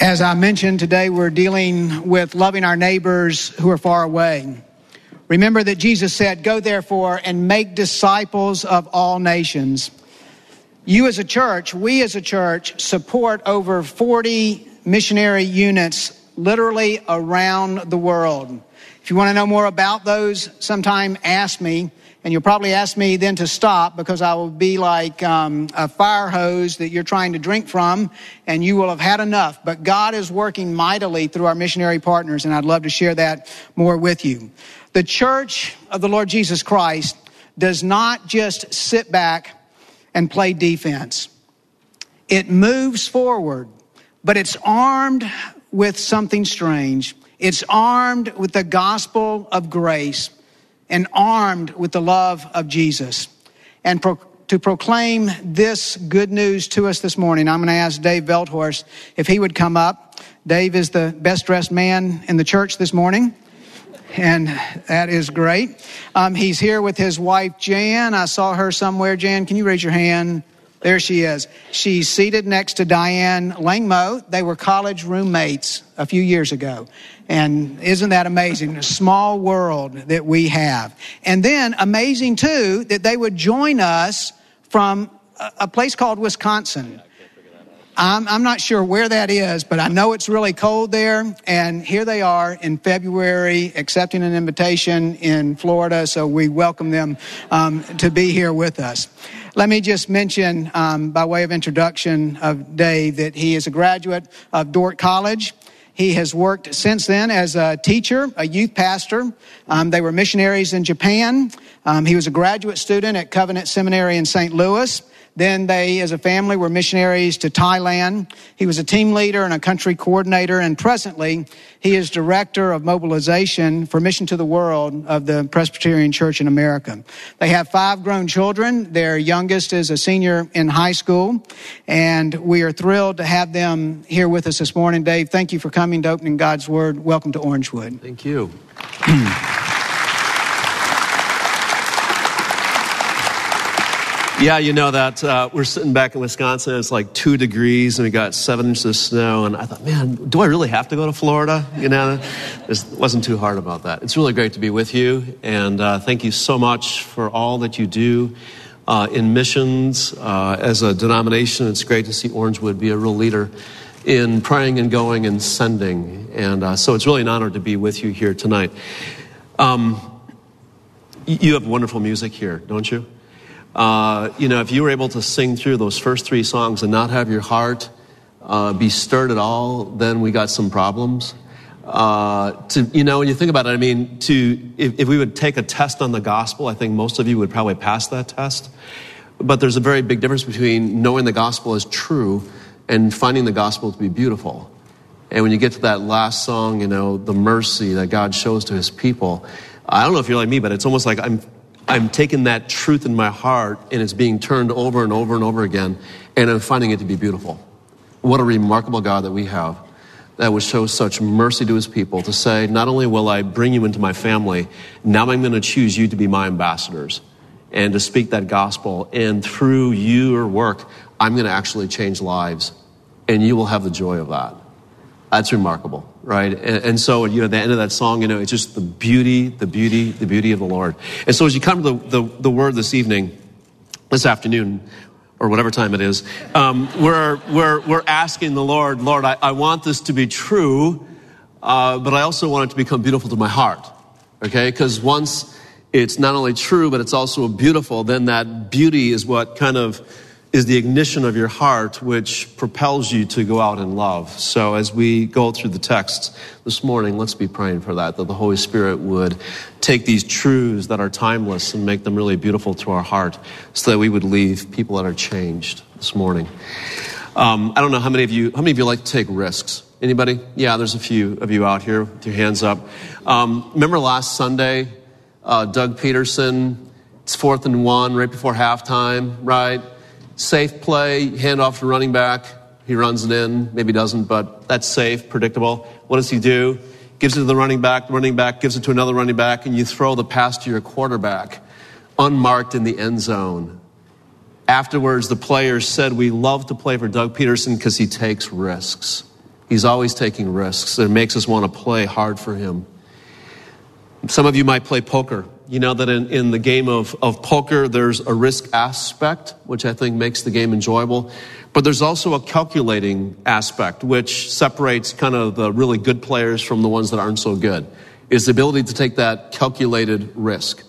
As I mentioned today, we're dealing with loving our neighbors who are far away. Remember that Jesus said, Go therefore and make disciples of all nations. You as a church, we as a church, support over 40 missionary units literally around the world. If you want to know more about those, sometime ask me. And you'll probably ask me then to stop because I will be like um, a fire hose that you're trying to drink from, and you will have had enough. But God is working mightily through our missionary partners, and I'd love to share that more with you. The church of the Lord Jesus Christ does not just sit back and play defense, it moves forward, but it's armed with something strange. It's armed with the gospel of grace and armed with the love of Jesus. And pro- to proclaim this good news to us this morning, I'm going to ask Dave Veldhorst if he would come up. Dave is the best dressed man in the church this morning. And that is great. Um, he's here with his wife, Jan. I saw her somewhere. Jan, can you raise your hand? There she is. She's seated next to Diane Langmo. They were college roommates a few years ago. And isn't that amazing? A small world that we have. And then amazing too that they would join us from a place called Wisconsin. I'm, I'm not sure where that is, but I know it's really cold there. And here they are in February accepting an invitation in Florida. So we welcome them um, to be here with us. Let me just mention, um, by way of introduction of Dave, that he is a graduate of Dordt College. He has worked since then as a teacher, a youth pastor. Um, they were missionaries in Japan. Um, he was a graduate student at Covenant Seminary in St. Louis. Then they, as a family, were missionaries to Thailand. He was a team leader and a country coordinator, and presently he is director of mobilization for Mission to the World of the Presbyterian Church in America. They have five grown children. Their youngest is a senior in high school, and we are thrilled to have them here with us this morning. Dave, thank you for coming to Opening God's Word. Welcome to Orangewood. Thank you. Yeah, you know that uh, we're sitting back in Wisconsin. It's like two degrees, and we got seven inches of snow. And I thought, man, do I really have to go to Florida? You know, it wasn't too hard about that. It's really great to be with you, and uh, thank you so much for all that you do uh, in missions uh, as a denomination. It's great to see Orangewood be a real leader in praying and going and sending, and uh, so it's really an honor to be with you here tonight. Um, you have wonderful music here, don't you? Uh, you know, if you were able to sing through those first three songs and not have your heart uh, be stirred at all, then we got some problems. Uh, to you know, when you think about it, I mean, to if, if we would take a test on the gospel, I think most of you would probably pass that test. But there's a very big difference between knowing the gospel is true and finding the gospel to be beautiful. And when you get to that last song, you know, the mercy that God shows to his people, I don't know if you're like me, but it's almost like I'm I'm taking that truth in my heart and it's being turned over and over and over again, and I'm finding it to be beautiful. What a remarkable God that we have that would show such mercy to his people to say, not only will I bring you into my family, now I'm going to choose you to be my ambassadors and to speak that gospel. And through your work, I'm going to actually change lives, and you will have the joy of that. That's remarkable, right? And, and, so, you know, the end of that song, you know, it's just the beauty, the beauty, the beauty of the Lord. And so, as you come to the, the, the word this evening, this afternoon, or whatever time it is, um, we're, we're, we're asking the Lord, Lord, I, I want this to be true, uh, but I also want it to become beautiful to my heart, okay? Because once it's not only true, but it's also beautiful, then that beauty is what kind of is the ignition of your heart, which propels you to go out in love. So, as we go through the text this morning, let's be praying for that, that the Holy Spirit would take these truths that are timeless and make them really beautiful to our heart so that we would leave people that are changed this morning. Um, I don't know how many of you, how many of you like to take risks? Anybody? Yeah, there's a few of you out here with your hands up. Um, remember last Sunday, uh, Doug Pederson, it's fourth and one right before halftime, right? Safe play, hand off to running back. He runs it in, maybe doesn't, but that's safe, predictable. What does he do? Gives it to the running back, the running back gives it to another running back, and you throw the pass to your quarterback, unmarked in the end zone. Afterwards, the players said, We love to play for Doug Pederson because he takes risks. He's always taking risks. and It makes us want to play hard for him. Some of you might play poker. You know that in, in the game of, of poker, there's a risk aspect, which I think makes the game enjoyable. But there's also a calculating aspect, which separates kind of the really good players from the ones that aren't so good, is the ability to take that calculated risk.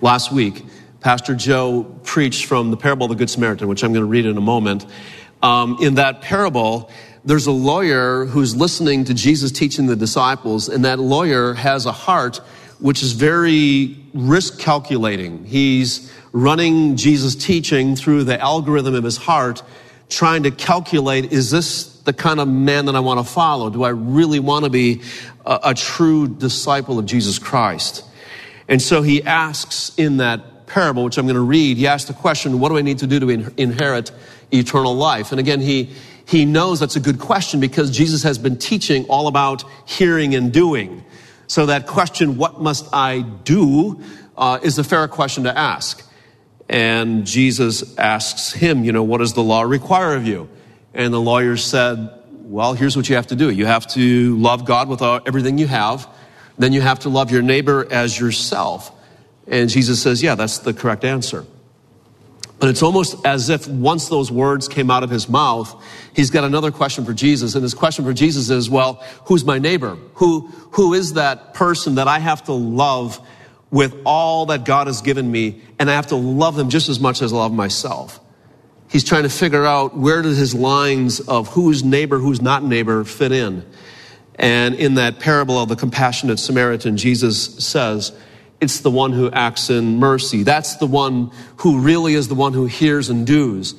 Last week, Pastor Joe preached from the parable of the Good Samaritan, which I'm going to read in a moment. Um, in that parable, there's a lawyer who's listening to Jesus teaching the disciples, and that lawyer has a heart which is very risk calculating. He's running Jesus' teaching through the algorithm of his heart, trying to calculate is this the kind of man that I want to follow? Do I really want to be a, a true disciple of Jesus Christ? And so he asks in that parable, which I'm going to read, he asks the question, what do I need to do to in- inherit eternal life? And again, he, he knows that's a good question because Jesus has been teaching all about hearing and doing. So that question, what must I do, uh, is a fair question to ask. And Jesus asks him, you know, what does the law require of you? And the lawyer said, well, here's what you have to do. You have to love God with everything you have. Then you have to love your neighbor as yourself. And Jesus says, yeah, that's the correct answer. But it's almost as if once those words came out of his mouth, he's got another question for Jesus. And his question for Jesus is, well, who's my neighbor? Who, who is that person that I have to love with all that God has given me? And I have to love them just as much as I love myself. He's trying to figure out where do his lines of who's neighbor, who's not neighbor fit in. And in that parable of the compassionate Samaritan, Jesus says, it's the one who acts in mercy. That's the one who really is the one who hears and does.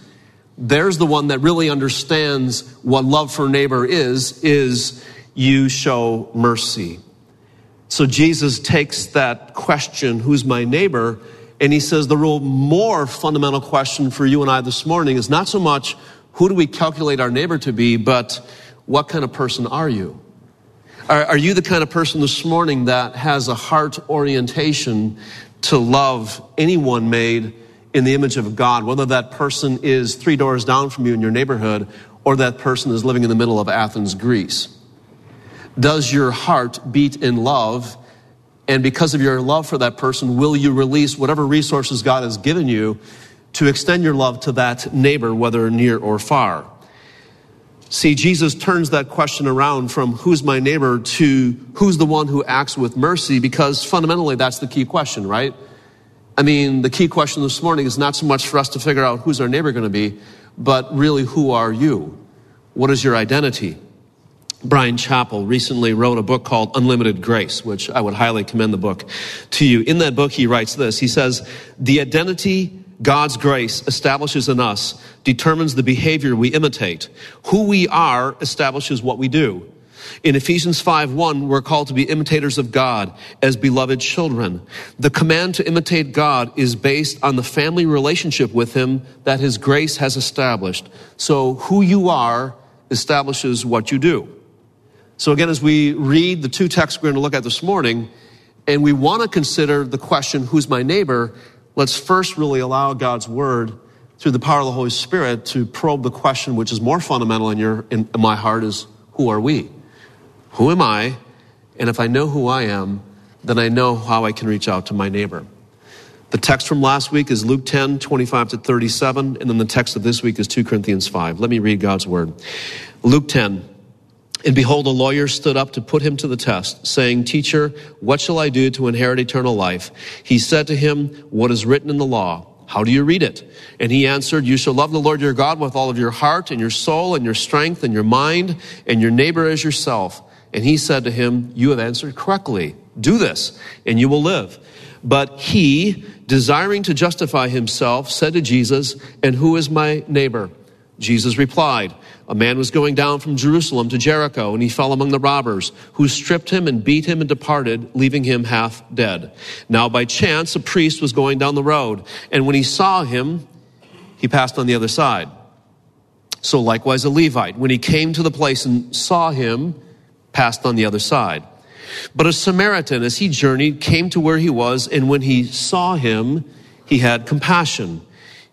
There's the one that really understands what love for neighbor is, is you show mercy. So Jesus takes that question, who's my neighbor? And he says the real more fundamental question for you and I this morning is not so much who do we calculate our neighbor to be, but what kind of person are you? Are, are you the kind of person this morning that has a heart orientation to love anyone made in the image of God, whether that person is three doors down from you in your neighborhood or that person is living in the middle of Athens, Greece? Does your heart beat in love? And because of your love for that person, will you release whatever resources God has given you to extend your love to that neighbor, whether near or far? See, Jesus turns that question around from who's my neighbor to who's the one who acts with mercy because fundamentally that's the key question, right? I mean, the key question this morning is not so much for us to figure out who's our neighbor going to be, but really who are you? What is your identity? Bryan Chapell recently wrote a book called Unlimited Grace, which I would highly commend the book to you. In that book, he writes this. He says, the identity God's grace establishes in us determines the behavior we imitate. Who we are establishes what we do. In Ephesians 5 1, we're called to be imitators of God as beloved children. The command to imitate God is based on the family relationship with Him that His grace has established. So, who you are establishes what you do. So, again, as we read the two texts we're going to look at this morning, and we want to consider the question, Who's my neighbor? Let's first really allow God's word through the power of the Holy Spirit to probe the question which is more fundamental in your in my heart is who are we? Who am I? And if I know who I am, then I know how I can reach out to my neighbor. The text from last week is Luke 10, 25 to 37, and then the text of this week is 2 Corinthians 5. Let me read God's word. Luke 10, and behold, a lawyer stood up to put him to the test, saying, Teacher, what shall I do to inherit eternal life? He said to him, What is written in the law? How do you read it? And he answered, You shall love the Lord your God with all of your heart and your soul and your strength and your mind and your neighbor as yourself. And he said to him, You have answered correctly. Do this and you will live. But he, desiring to justify himself, said to Jesus, And who is my neighbor? Jesus replied, A man was going down from Jerusalem to Jericho, and he fell among the robbers, who stripped him and beat him and departed, leaving him half dead. Now, by chance, a priest was going down the road, and when he saw him, he passed on the other side. So likewise, a Levite, when he came to the place and saw him, passed on the other side. But a Samaritan, as he journeyed, came to where he was, and when he saw him, he had compassion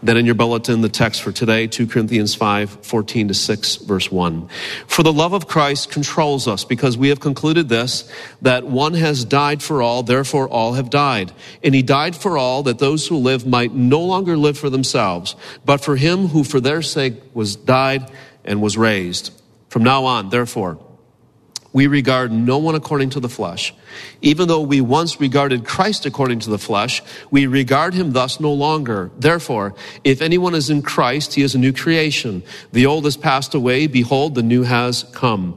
Then in your bulletin, the text for today, 2 Corinthians 5, 14 to 6, verse 1. For the love of Christ controls us because we have concluded this, that one has died for all, therefore all have died. And he died for all that those who live might no longer live for themselves, but for him who for their sake was died and was raised. From now on, therefore, we regard no one according to the flesh. Even though we once regarded Christ according to the flesh, we regard him thus no longer. Therefore, if anyone is in Christ, he is a new creation. The old has passed away. Behold, the new has come.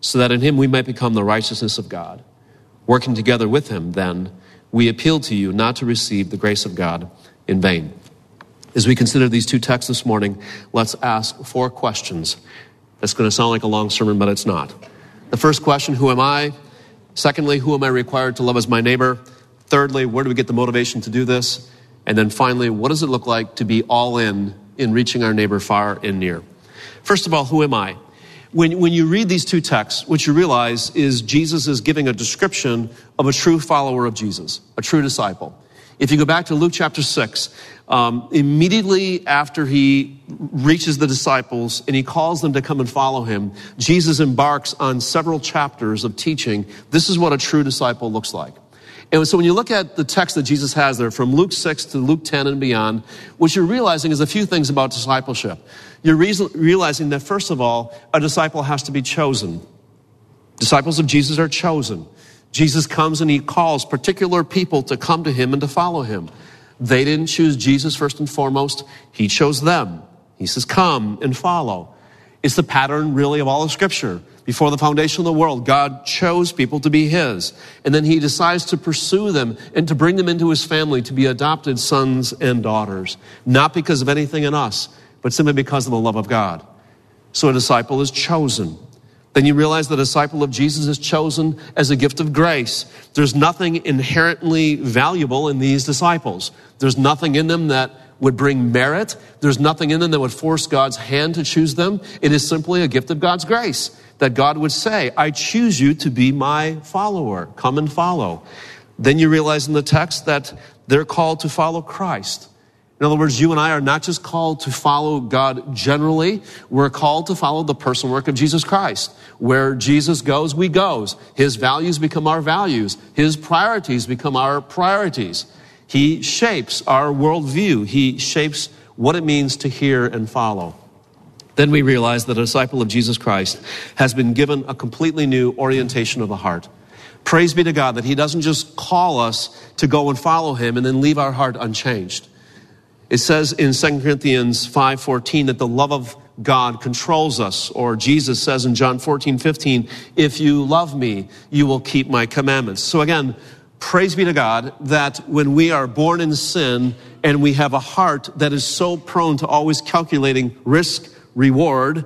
so that in him we might become the righteousness of God. Working together with him, then, we appeal to you not to receive the grace of God in vain. As we consider these two texts this morning, let's ask four questions. It's going to sound like a long sermon, but it's not. The first question, who am I? Secondly, who am I required to love as my neighbor? Thirdly, where do we get the motivation to do this? And then finally, what does it look like to be all in in reaching our neighbor far and near? First of all, who am I? When, when you read these two texts, what you realize is Jesus is giving a description of a true follower of Jesus, a true disciple. If you go back to Luke chapter 6, um, immediately after he reaches the disciples and he calls them to come and follow him, Jesus embarks on several chapters of teaching. This is what a true disciple looks like. And so when you look at the text that Jesus has there from Luke 6 to Luke 10 and beyond, what you're realizing is a few things about discipleship. You're realizing that, first of all, a disciple has to be chosen. Disciples of Jesus are chosen. Jesus comes and he calls particular people to come to him and to follow him. They didn't choose Jesus first and foremost. He chose them. He says, come and follow. It's the pattern really of all of scripture. Before the foundation of the world, God chose people to be His. And then He decides to pursue them and to bring them into His family to be adopted sons and daughters. Not because of anything in us, but simply because of the love of God. So a disciple is chosen. Then you realize the disciple of Jesus is chosen as a gift of grace. There's nothing inherently valuable in these disciples. There's nothing in them that would bring merit. There's nothing in them that would force God's hand to choose them. It is simply a gift of God's grace that God would say, I choose you to be my follower. Come and follow. Then you realize in the text that they're called to follow Christ. In other words, you and I are not just called to follow God generally, we're called to follow the personal work of Jesus Christ. Where Jesus goes, we goes. His values become our values. His priorities become our priorities. He shapes our worldview. He shapes what it means to hear and follow. Then we realize that a disciple of Jesus Christ has been given a completely new orientation of the heart. Praise be to God that He doesn't just call us to go and follow Him and then leave our heart unchanged. It says in 2 Corinthians 5:14 that the love of God controls us, or Jesus says in John 14, 15, if you love me, you will keep my commandments. So again, praise be to God that when we are born in sin and we have a heart that is so prone to always calculating risk, reward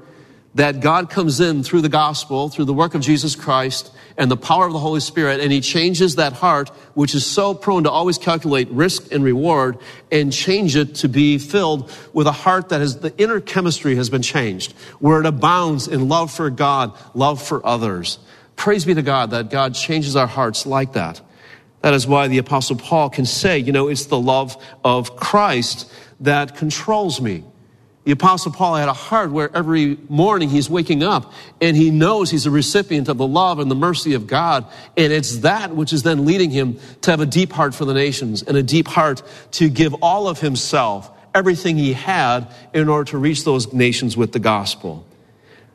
that God comes in through the gospel, through the work of Jesus Christ and the power of the Holy Spirit, and He changes that heart, which is so prone to always calculate risk and reward, and change it to be filled with a heart that has, the inner chemistry has been changed, where it abounds in love for God, love for others. Praise be to God that God changes our hearts like that. That is why the apostle Paul can say, you know, it's the love of Christ that controls me. The apostle Paul had a heart where every morning he's waking up and he knows he's a recipient of the love and the mercy of God. And it's that which is then leading him to have a deep heart for the nations and a deep heart to give all of himself, everything he had in order to reach those nations with the gospel.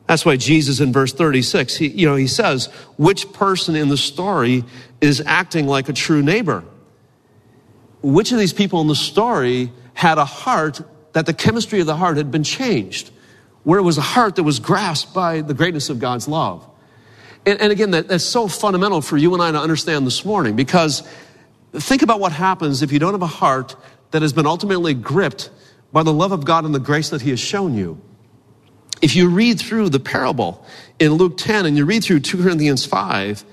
That's why Jesus in verse 36, he, you know, he says, which person in the story is acting like a true neighbor? Which of these people in the story had a heart that the chemistry of the heart had been changed? Where it was a heart that was grasped by the greatness of God's love. And, and again, that, that's so fundamental for you and I to understand this morning because think about what happens if you don't have a heart that has been ultimately gripped by the love of God and the grace that He has shown you. If you read through the parable in Luke 10 and you read through 2 Corinthians 5,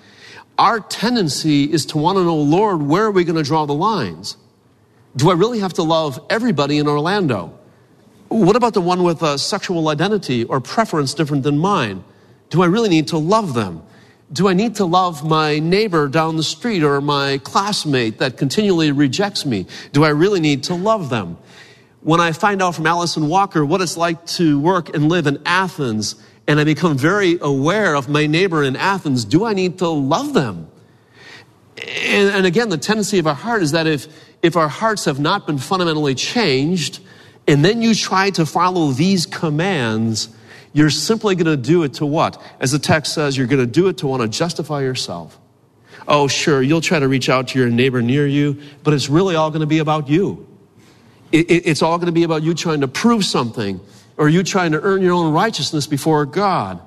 our tendency is to want to know, Lord, where are we going to draw the lines? Do I really have to love everybody in Orlando? What about the one with a sexual identity or preference different than mine? Do I really need to love them? Do I need to love my neighbor down the street or my classmate that continually rejects me? Do I really need to love them? when I find out from Allison Walker what it's like to work and live in Athens, and I become very aware of my neighbor in Athens, do I need to love them? And, and, again, the tendency of our heart is that if, if our hearts have not been fundamentally changed, and then you try to follow these commands, you're simply going to do it to what? As the text says, you're going to do it to want to justify yourself. Oh, sure, you'll try to reach out to your neighbor near you, but it's really all going to be about you. It, it, it's all going to be about you trying to prove something or you trying to earn your own righteousness before God.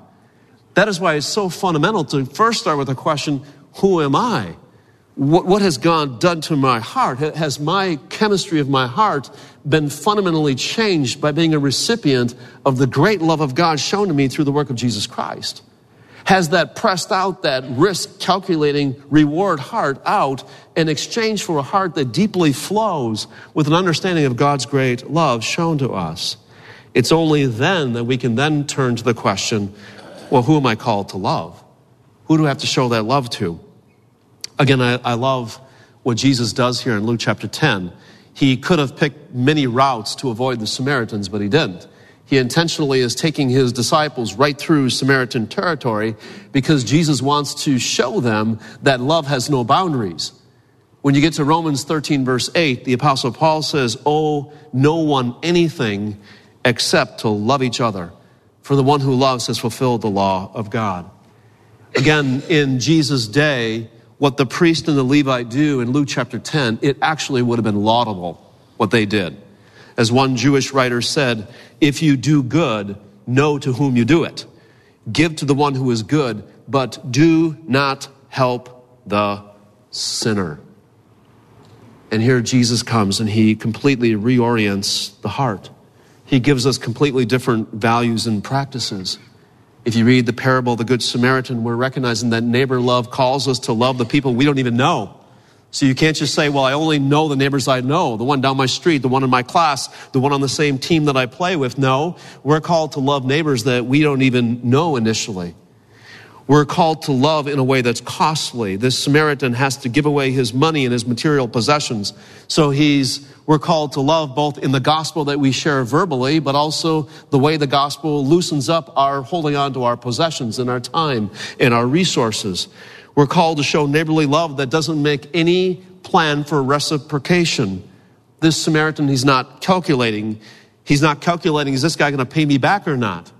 That is why it's so fundamental to first start with the question Who am I? What, what has God done to my heart? Has my chemistry of my heart been fundamentally changed by being a recipient of the great love of God shown to me through the work of Jesus Christ? has that pressed out, that risk calculating reward heart out in exchange for a heart that deeply flows with an understanding of God's great love shown to us. It's only then that we can then turn to the question, well, who am I called to love? Who do I have to show that love to? Again, I, I love what Jesus does here in Luke chapter 10. He could have picked many routes to avoid the Samaritans, but he didn't he intentionally is taking his disciples right through Samaritan territory because Jesus wants to show them that love has no boundaries. When you get to Romans 13, verse 8, the Apostle Paul says, Owe no one anything except to love each other. For the one who loves has fulfilled the law of God. Again, in Jesus' day, what the priest and the Levite do in Luke chapter 10, it actually would have been laudable what they did. As one Jewish writer said, if you do good, know to whom you do it. Give to the one who is good, but do not help the sinner. And here Jesus comes and he completely reorients the heart. He gives us completely different values and practices. If you read the parable of the Good Samaritan, we're recognizing that neighbor love calls us to love the people we don't even know. So you can't just say, well, I only know the neighbors I know, the one down my street, the one in my class, the one on the same team that I play with. No, we're called to love neighbors that we don't even know initially. We're called to love in a way that's costly. This Samaritan has to give away his money and his material possessions. So he's, we're called to love both in the gospel that we share verbally, but also the way the gospel loosens up our holding on to our possessions and our time and our resources. We're called to show neighborly love that doesn't make any plan for reciprocation. This Samaritan, he's not calculating. He's not calculating, is this guy going to pay me back or not?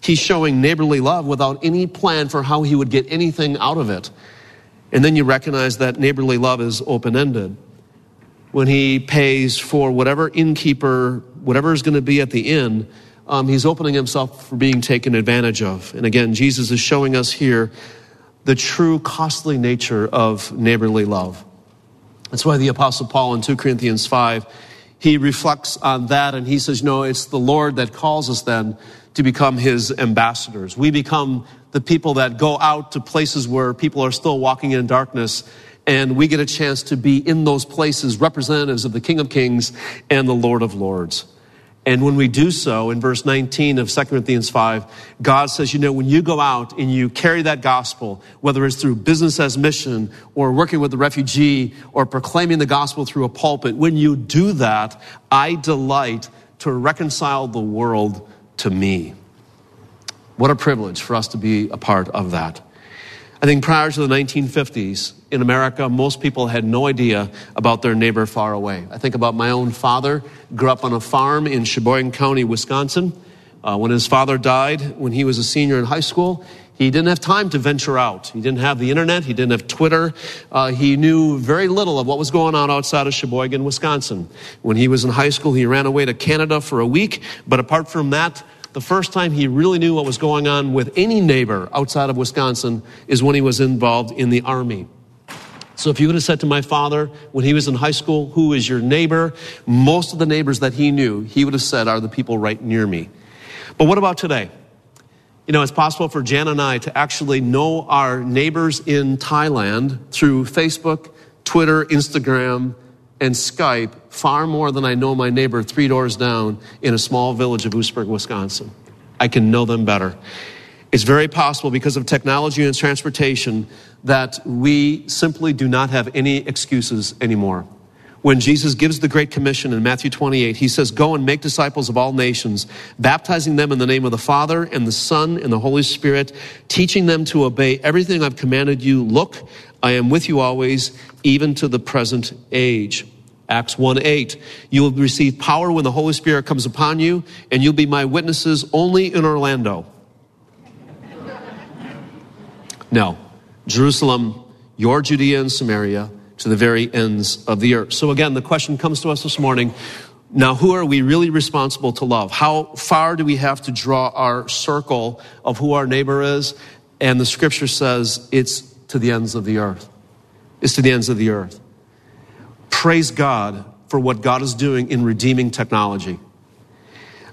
He's showing neighborly love without any plan for how he would get anything out of it. And then you recognize that neighborly love is open ended. When he pays for whatever innkeeper, whatever is going to be at the inn, um, he's opening himself for being taken advantage of. And again, Jesus is showing us here the true costly nature of neighborly love. That's why the Apostle Paul in 2 Corinthians 5, he reflects on that and he says, No, it's the Lord that calls us then to become his ambassadors. We become the people that go out to places where people are still walking in darkness and we get a chance to be in those places representatives of the King of Kings and the Lord of Lords. And when we do so, in verse 19 of 2 Corinthians 5, God says, you know, when you go out and you carry that gospel, whether it's through business as mission or working with the refugee or proclaiming the gospel through a pulpit, when you do that, I delight to reconcile the world to me. What a privilege for us to be a part of that. I think prior to the 1950s, in America, most people had no idea about their neighbor far away. I think about my own father, grew up on a farm in Sheboygan County, Wisconsin. Uh, when his father died, when he was a senior in high school, he didn't have time to venture out. He didn't have the internet. He didn't have Twitter. Uh, he knew very little of what was going on outside of Sheboygan, Wisconsin. When he was in high school, he ran away to Canada for a week. But apart from that, the first time he really knew what was going on with any neighbor outside of Wisconsin is when he was involved in the army. So if you would have said to my father when he was in high school, who is your neighbor? Most of the neighbors that he knew, he would have said are the people right near me. But what about today? You know, it's possible for Jan and I to actually know our neighbors in Thailand through Facebook, Twitter, Instagram, and Skype far more than I know my neighbor three doors down in a small village of Oostburg, Wisconsin. I can know them better. It's very possible because of technology and transportation that we simply do not have any excuses anymore when Jesus gives the Great Commission in Matthew 28, he says, Go and make disciples of all nations, baptizing them in the name of the Father and the Son and the Holy Spirit, teaching them to obey everything I've commanded you. Look, I am with you always, even to the present age. Acts 1 8. You will receive power when the Holy Spirit comes upon you, and you'll be my witnesses only in Orlando. no. Jerusalem, your Judea and Samaria, to the very ends of the earth. So again, the question comes to us this morning. Now, who are we really responsible to love? How far do we have to draw our circle of who our neighbor is? And the scripture says it's to the ends of the earth. It's to the ends of the earth. Praise God for what God is doing in redeeming technology.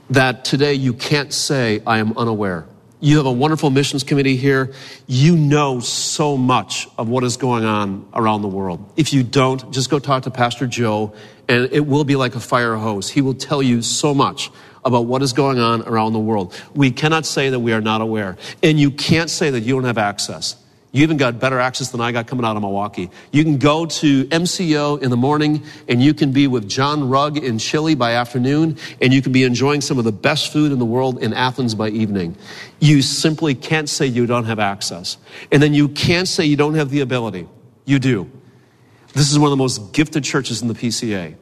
That today you can't say, I am unaware. You have a wonderful missions committee here. You know so much of what is going on around the world. If you don't, just go talk to Pastor Joe, and it will be like a fire hose. He will tell you so much about what is going on around the world. We cannot say that we are not aware. And you can't say that you don't have access. You even got better access than I got coming out of Milwaukee. You can go to MCO in the morning and you can be with John Rugg in Chile by afternoon and you can be enjoying some of the best food in the world in Athens by evening. You simply can't say you don't have access. And then you can't say you don't have the ability. You do. This is one of the most gifted churches in the PCA.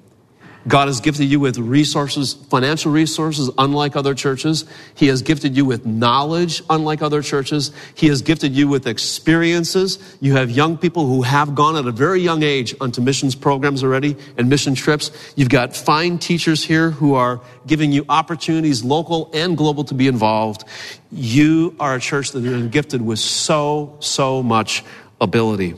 God has gifted you with resources, financial resources, unlike other churches. He has gifted you with knowledge, unlike other churches. He has gifted you with experiences. You have young people who have gone at a very young age onto missions programs already and mission trips. You've got fine teachers here who are giving you opportunities, local and global, to be involved. You are a church that is gifted with so, so much ability.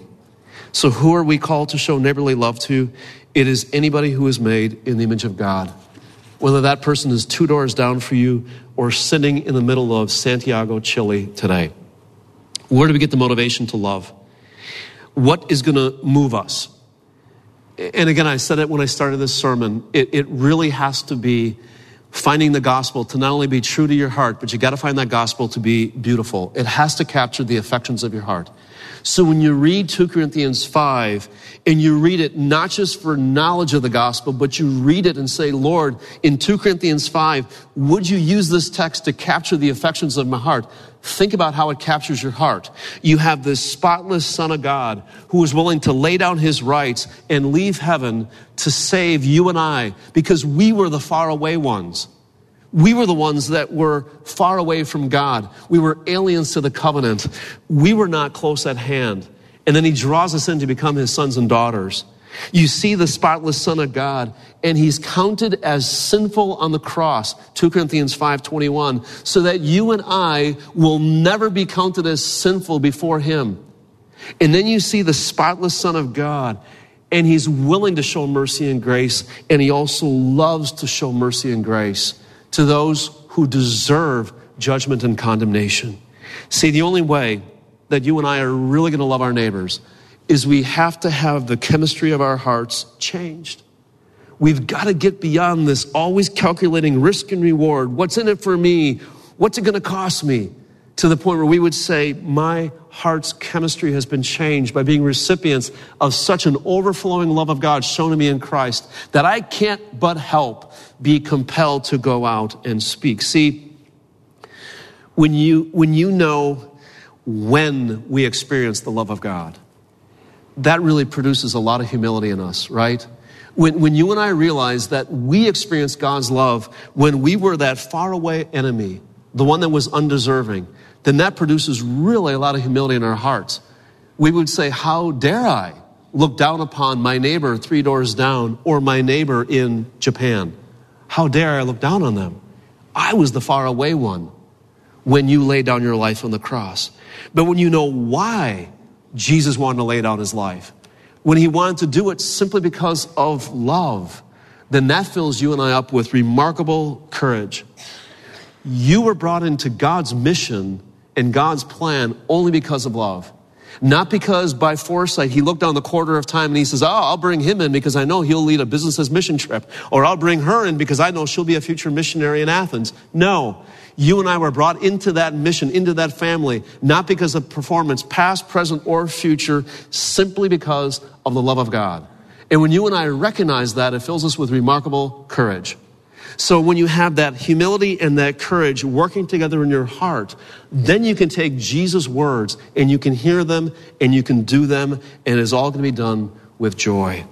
So, who are we called to show neighborly love to? It is anybody who is made in the image of God. Whether that person is two doors down for you or sitting in the middle of Santiago, Chile today. Where do we get the motivation to love? What is going to move us? And again, I said it when I started this sermon. It, it really has to be finding the gospel to not only be true to your heart, but you got to find that gospel to be beautiful. It has to capture the affections of your heart. So when you read 2 Corinthians 5 and you read it not just for knowledge of the gospel, but you read it and say, Lord, in 2 Corinthians 5, would you use this text to capture the affections of my heart? Think about how it captures your heart. You have this spotless Son of God who is willing to lay down his rights and leave heaven to save you and I because we were the faraway ones. We were the ones that were far away from God. We were aliens to the covenant. We were not close at hand. And then he draws us in to become his sons and daughters. You see the spotless son of God and he's counted as sinful on the cross, 2 Corinthians 5:21, so that you and I will never be counted as sinful before him. And then you see the spotless son of God and he's willing to show mercy and grace and he also loves to show mercy and grace to those who deserve judgment and condemnation. See, the only way that you and I are really going to love our neighbors is we have to have the chemistry of our hearts changed. We've got to get beyond this always calculating risk and reward. What's in it for me? What's it going to cost me? To the point where we would say, My heart's chemistry has been changed by being recipients of such an overflowing love of God shown to me in Christ that I can't but help be compelled to go out and speak. See, when you, when you know when we experience the love of God, that really produces a lot of humility in us, right? When, when you and I realize that we experienced God's love when we were that faraway enemy, the one that was undeserving, then that produces really a lot of humility in our hearts. We would say, How dare I look down upon my neighbor three doors down or my neighbor in Japan? How dare I look down on them? I was the faraway one when you laid down your life on the cross. But when you know why Jesus wanted to lay down his life, when he wanted to do it simply because of love, then that fills you and I up with remarkable courage. You were brought into God's mission and God's plan only because of love. Not because by foresight he looked down the quarter of time and he says, Oh, I'll bring him in because I know he'll lead a business as mission trip. Or I'll bring her in because I know she'll be a future missionary in Athens. No. You and I were brought into that mission, into that family, not because of performance, past, present, or future, simply because of the love of God. And when you and I recognize that, it fills us with remarkable courage. So when you have that humility and that courage working together in your heart, then you can take Jesus' words and you can hear them and you can do them, and it's all going to be done with joy.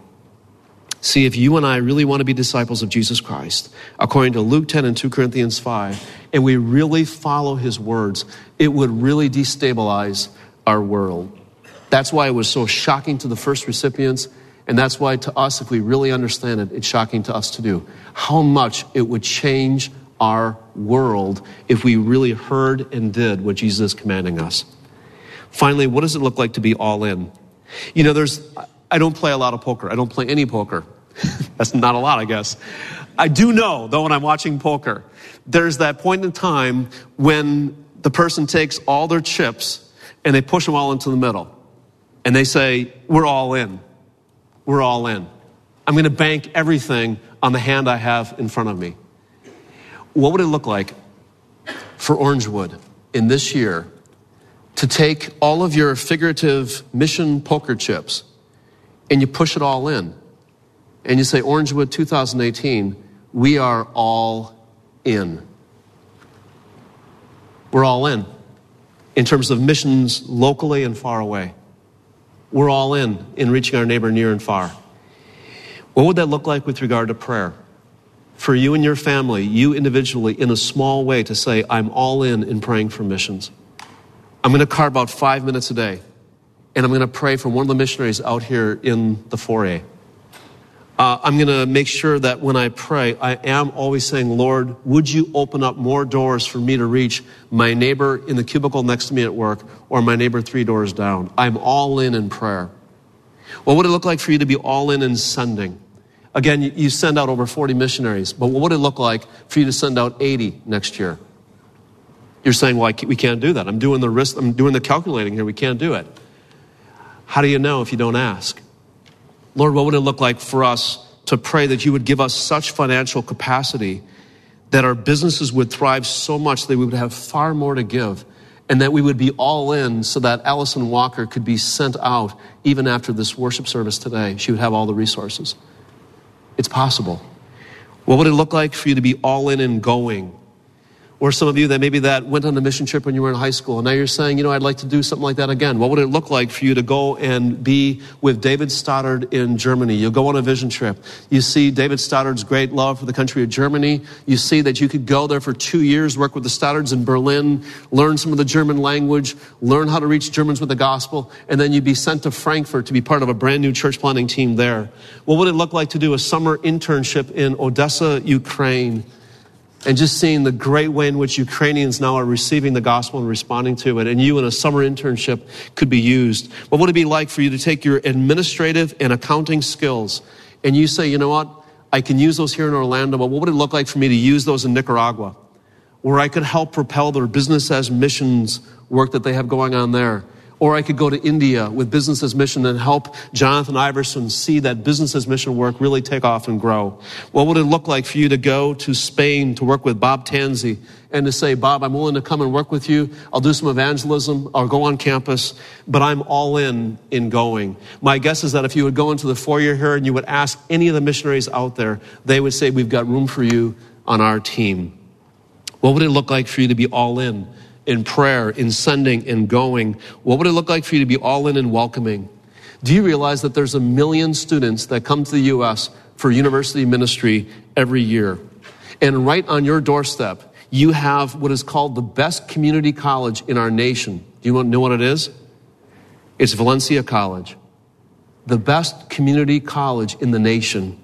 See, if you and I really want to be disciples of Jesus Christ, according to Luke 10 and 2 Corinthians 5, and we really follow his words, it would really destabilize our world. That's why it was so shocking to the first recipients and that's why, to us, if we really understand it, it's shocking to us to do. How much it would change our world if we really heard and did what Jesus is commanding us. Finally, what does it look like to be all in? You know, there's, I don't play a lot of poker. I don't play any poker. That's not a lot, I guess. I do know, though, when I'm watching poker, there's that point in time when the person takes all their chips and they push them all into the middle. And they say, We're all in we're all in. I'm going to bank everything on the hand I have in front of me. What would it look like for Orangewood in this year to take all of your figurative mission poker chips and you push it all in? And you say, Orangewood 2018, we are all in. We're all in in terms of missions locally and far away we're all in in reaching our neighbor near and far. What would that look like with regard to prayer? For you and your family, you individually, in a small way, to say, I'm all in in praying for missions. I'm going to carve out five minutes a day, and I'm going to pray for one of the missionaries out here in the foyer. Uh, I'm going to make sure that when I pray, I am always saying, Lord, would you open up more doors for me to reach my neighbor in the cubicle next to me at work or my neighbor three doors down? I'm all in in prayer. What would it look like for you to be all in in sending? Again, you send out over 40 missionaries, but what would it look like for you to send out 80 next year? You're saying, well, we can't do that. I'm doing the risk, I'm doing the calculating here. We can't do it. How do you know if you don't ask? Lord, what would it look like for us to pray that you would give us such financial capacity that our businesses would thrive so much that we would have far more to give and that we would be all in so that Allison Walker could be sent out even after this worship service today. She would have all the resources. It's possible. What would it look like for you to be all in and going? Or some of you that maybe that went on a mission trip when you were in high school, and now you're saying, you know, I'd like to do something like that again. What would it look like for you to go and be with David Stoddard in Germany? You go on a vision trip. You see David Stoddard's great love for the country of Germany. You see that you could go there for two years, work with the Stoddards in Berlin, learn some of the German language, learn how to reach Germans with the gospel, and then you'd be sent to Frankfurt to be part of a brand new church planting team there. What would it look like to do a summer internship in Odessa, Ukraine? And just seeing the great way in which Ukrainians now are receiving the gospel and responding to it, and you in a summer internship could be used. What would it be like for you to take your administrative and accounting skills and you say, you know what, I can use those here in Orlando, but what would it look like for me to use those in Nicaragua, where I could help propel their business as missions work that they have going on there? Or I could go to India with Business as Mission and help Jonathan Iverson see that Business as Mission work really take off and grow. What would it look like for you to go to Spain to work with Bob Tanzi and to say, Bob, I'm willing to come and work with you. I'll do some evangelism. I'll go on campus, but I'm all in in going. My guess is that if you would go into the foyer here and you would ask any of the missionaries out there, they would say, we've got room for you on our team. What would it look like for you to be all in? In prayer, in sending, in going? What would it look like for you to be all in and welcoming? Do you realize that there's a million students that come to the U.S. for university ministry every year. And right on your doorstep, you have what is called the best community college in our nation. Do you know what it is? It's Valencia College, the best community college in the nation.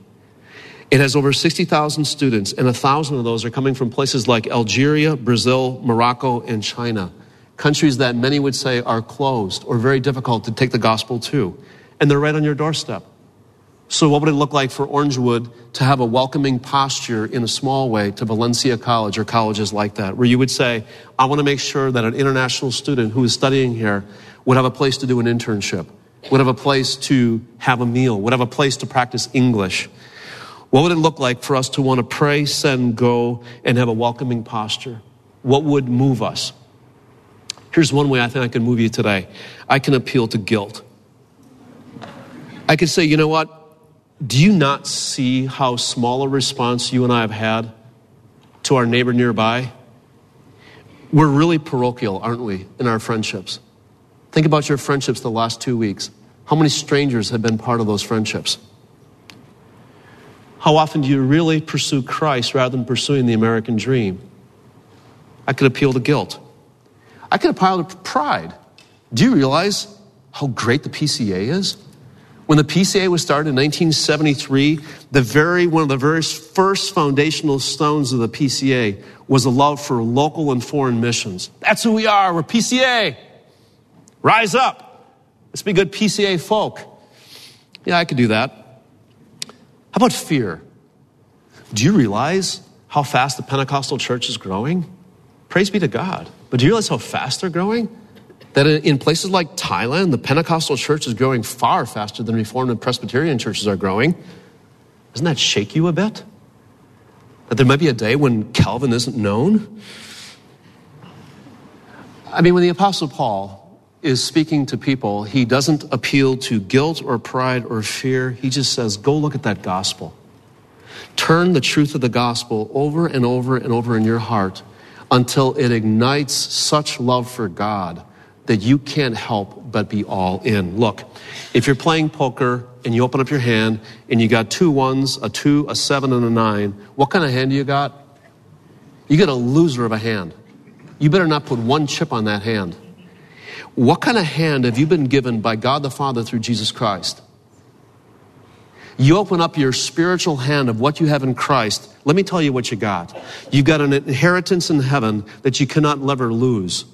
It has over 60,000 students, and a thousand of those are coming from places like Algeria, Brazil, Morocco, and China. Countries that many would say are closed or very difficult to take the gospel to. And they're right on your doorstep. So, what would it look like for Orangewood to have a welcoming posture in a small way to Valencia College or colleges like that, where you would say, I want to make sure that an international student who is studying here would have a place to do an internship, would have a place to have a meal, would have a place to practice English? What would it look like for us to want to pray, send, go, and have a welcoming posture? What would move us? Here's one way I think I can move you today I can appeal to guilt. I could say, you know what? Do you not see how small a response you and I have had to our neighbor nearby? We're really parochial, aren't we, in our friendships? Think about your friendships the last two weeks. How many strangers have been part of those friendships? How often do you really pursue Christ rather than pursuing the American dream? I could appeal to guilt. I could appeal to pride. Do you realize how great the PCA is? When the PCA was started in 1973, the very, one of the very first foundational stones of the PCA was a love for local and foreign missions. That's who we are. We're PCA. Rise up. Let's be good PCA folk. Yeah, I could do that. How about fear? Do you realize how fast the Pentecostal church is growing? Praise be to God. But do you realize how fast they're growing? that in places like Thailand, the Pentecostal church is growing far faster than Reformed and Presbyterian churches are growing. Doesn't that shake you a bit? That there might be a day when Calvin isn't known? I mean, when the Apostle Paul is speaking to people, he doesn't appeal to guilt or pride or fear. He just says, Go look at that gospel. Turn the truth of the gospel over and over and over in your heart until it ignites such love for God that you can't help but be all in. Look, if you're playing poker and you open up your hand and you got two ones, a two, a seven, and a nine, what kind of hand do you got? You get a loser of a hand. You better not put one chip on that hand. What kind of hand have you been given by God the Father through Jesus Christ? You open up your spiritual hand of what you have in Christ. Let me tell you what you got. You got an inheritance in heaven that you cannot ever lose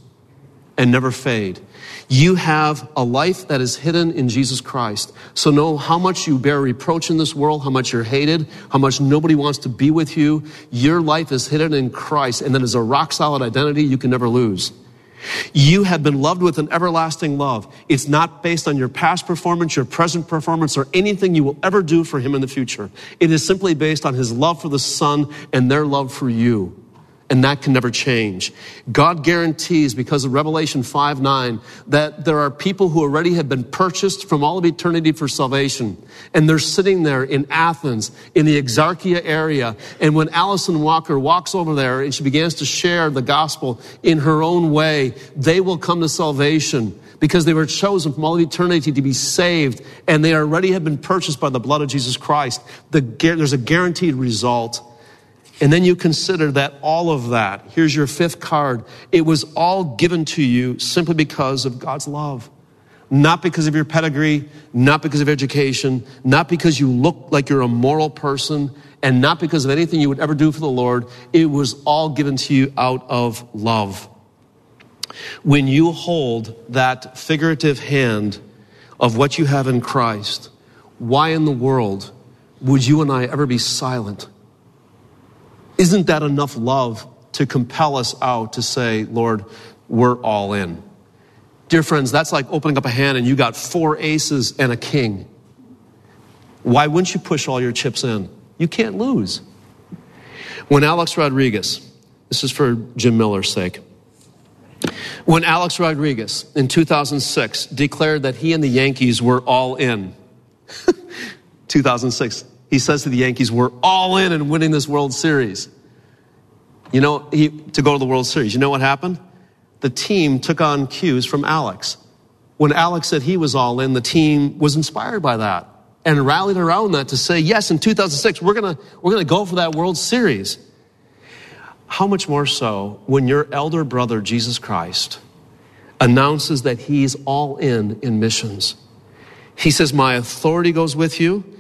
and never fade. You have a life that is hidden in Jesus Christ. So know how much you bear reproach in this world, how much you're hated, how much nobody wants to be with you. Your life is hidden in Christ, and that is a rock solid identity you can never lose. You have been loved with an everlasting love. It's not based on your past performance, your present performance, or anything you will ever do for Him in the future. It is simply based on His love for the Son and their love for you and that can never change. God guarantees, because of Revelation 5 9, that there are people who already have been purchased from all of eternity for salvation. And they're sitting there in Athens, in the Exarchia area. And when Allison Walker walks over there and she begins to share the gospel in her own way, they will come to salvation because they were chosen from all eternity to be saved and they already have been purchased by the blood of Jesus Christ. The, there's a guaranteed result. And then you consider that all of that, here's your fifth card, it was all given to you simply because of God's love. Not because of your pedigree, not because of education, not because you look like you're a moral person, and not because of anything you would ever do for the Lord. It was all given to you out of love. When you hold that figurative hand of what you have in Christ, why in the world would you and I ever be silent? Isn't that enough love to compel us out to say, Lord, we're all in? Dear friends, that's like opening up a hand and you got four aces and a king. Why wouldn't you push all your chips in? You can't lose. When Alex Rodriguez, this is for Jim Miller's sake, when Alex Rodriguez in 2006 declared that he and the Yankees were all in, 2006, he says to the Yankees, We're all in and winning this World Series. You know, he, to go to the World Series. You know what happened? The team took on cues from Alex. When Alex said he was all in, the team was inspired by that. and rallied around that to say, yes, in 2006, we're going we're going to go for that World Series. How much more so when your elder brother, Jesus Christ, announces that he's all in in missions? He says, My authority goes with you,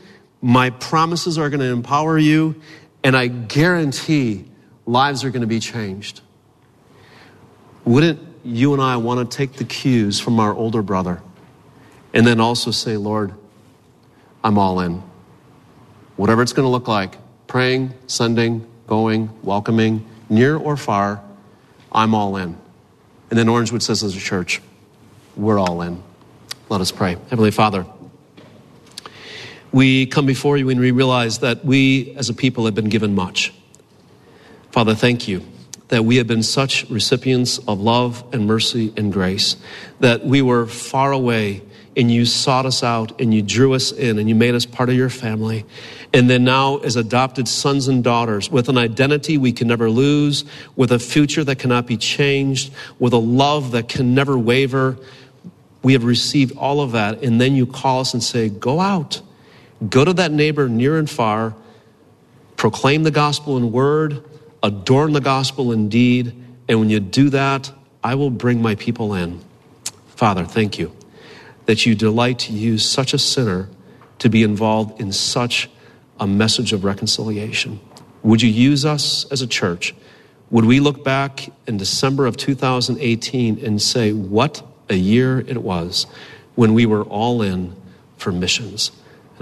my promises are going to empower you, and I guarantee lives are going to be changed. Wouldn't you and I want to take the cues from our older brother and then also say, Lord, I'm all in. Whatever it's going to look like praying, sending, going, welcoming, near or far, I'm all in. And then Orangewood says as a church, we're all in. Let us pray. Heavenly Father, we come before you and we realize that we as a people have been given much. Father, thank you that we have been such recipients of love and mercy and grace, that we were far away and you sought us out and you drew us in and you made us part of your family. And then now, as adopted sons and daughters, with an identity we can never lose, with a future that cannot be changed, with a love that can never waver, we have received all of that. And then you call us and say, Go out, go to that neighbor near and far, proclaim the gospel in word, adorn the gospel in deed. And when you do that, I will bring my people in. Father, thank you that you delight to use such a sinner to be involved in such a message of reconciliation. Would you use us as a church? Would we look back in December of 2018 and say, what a year it was when we were all in for missions?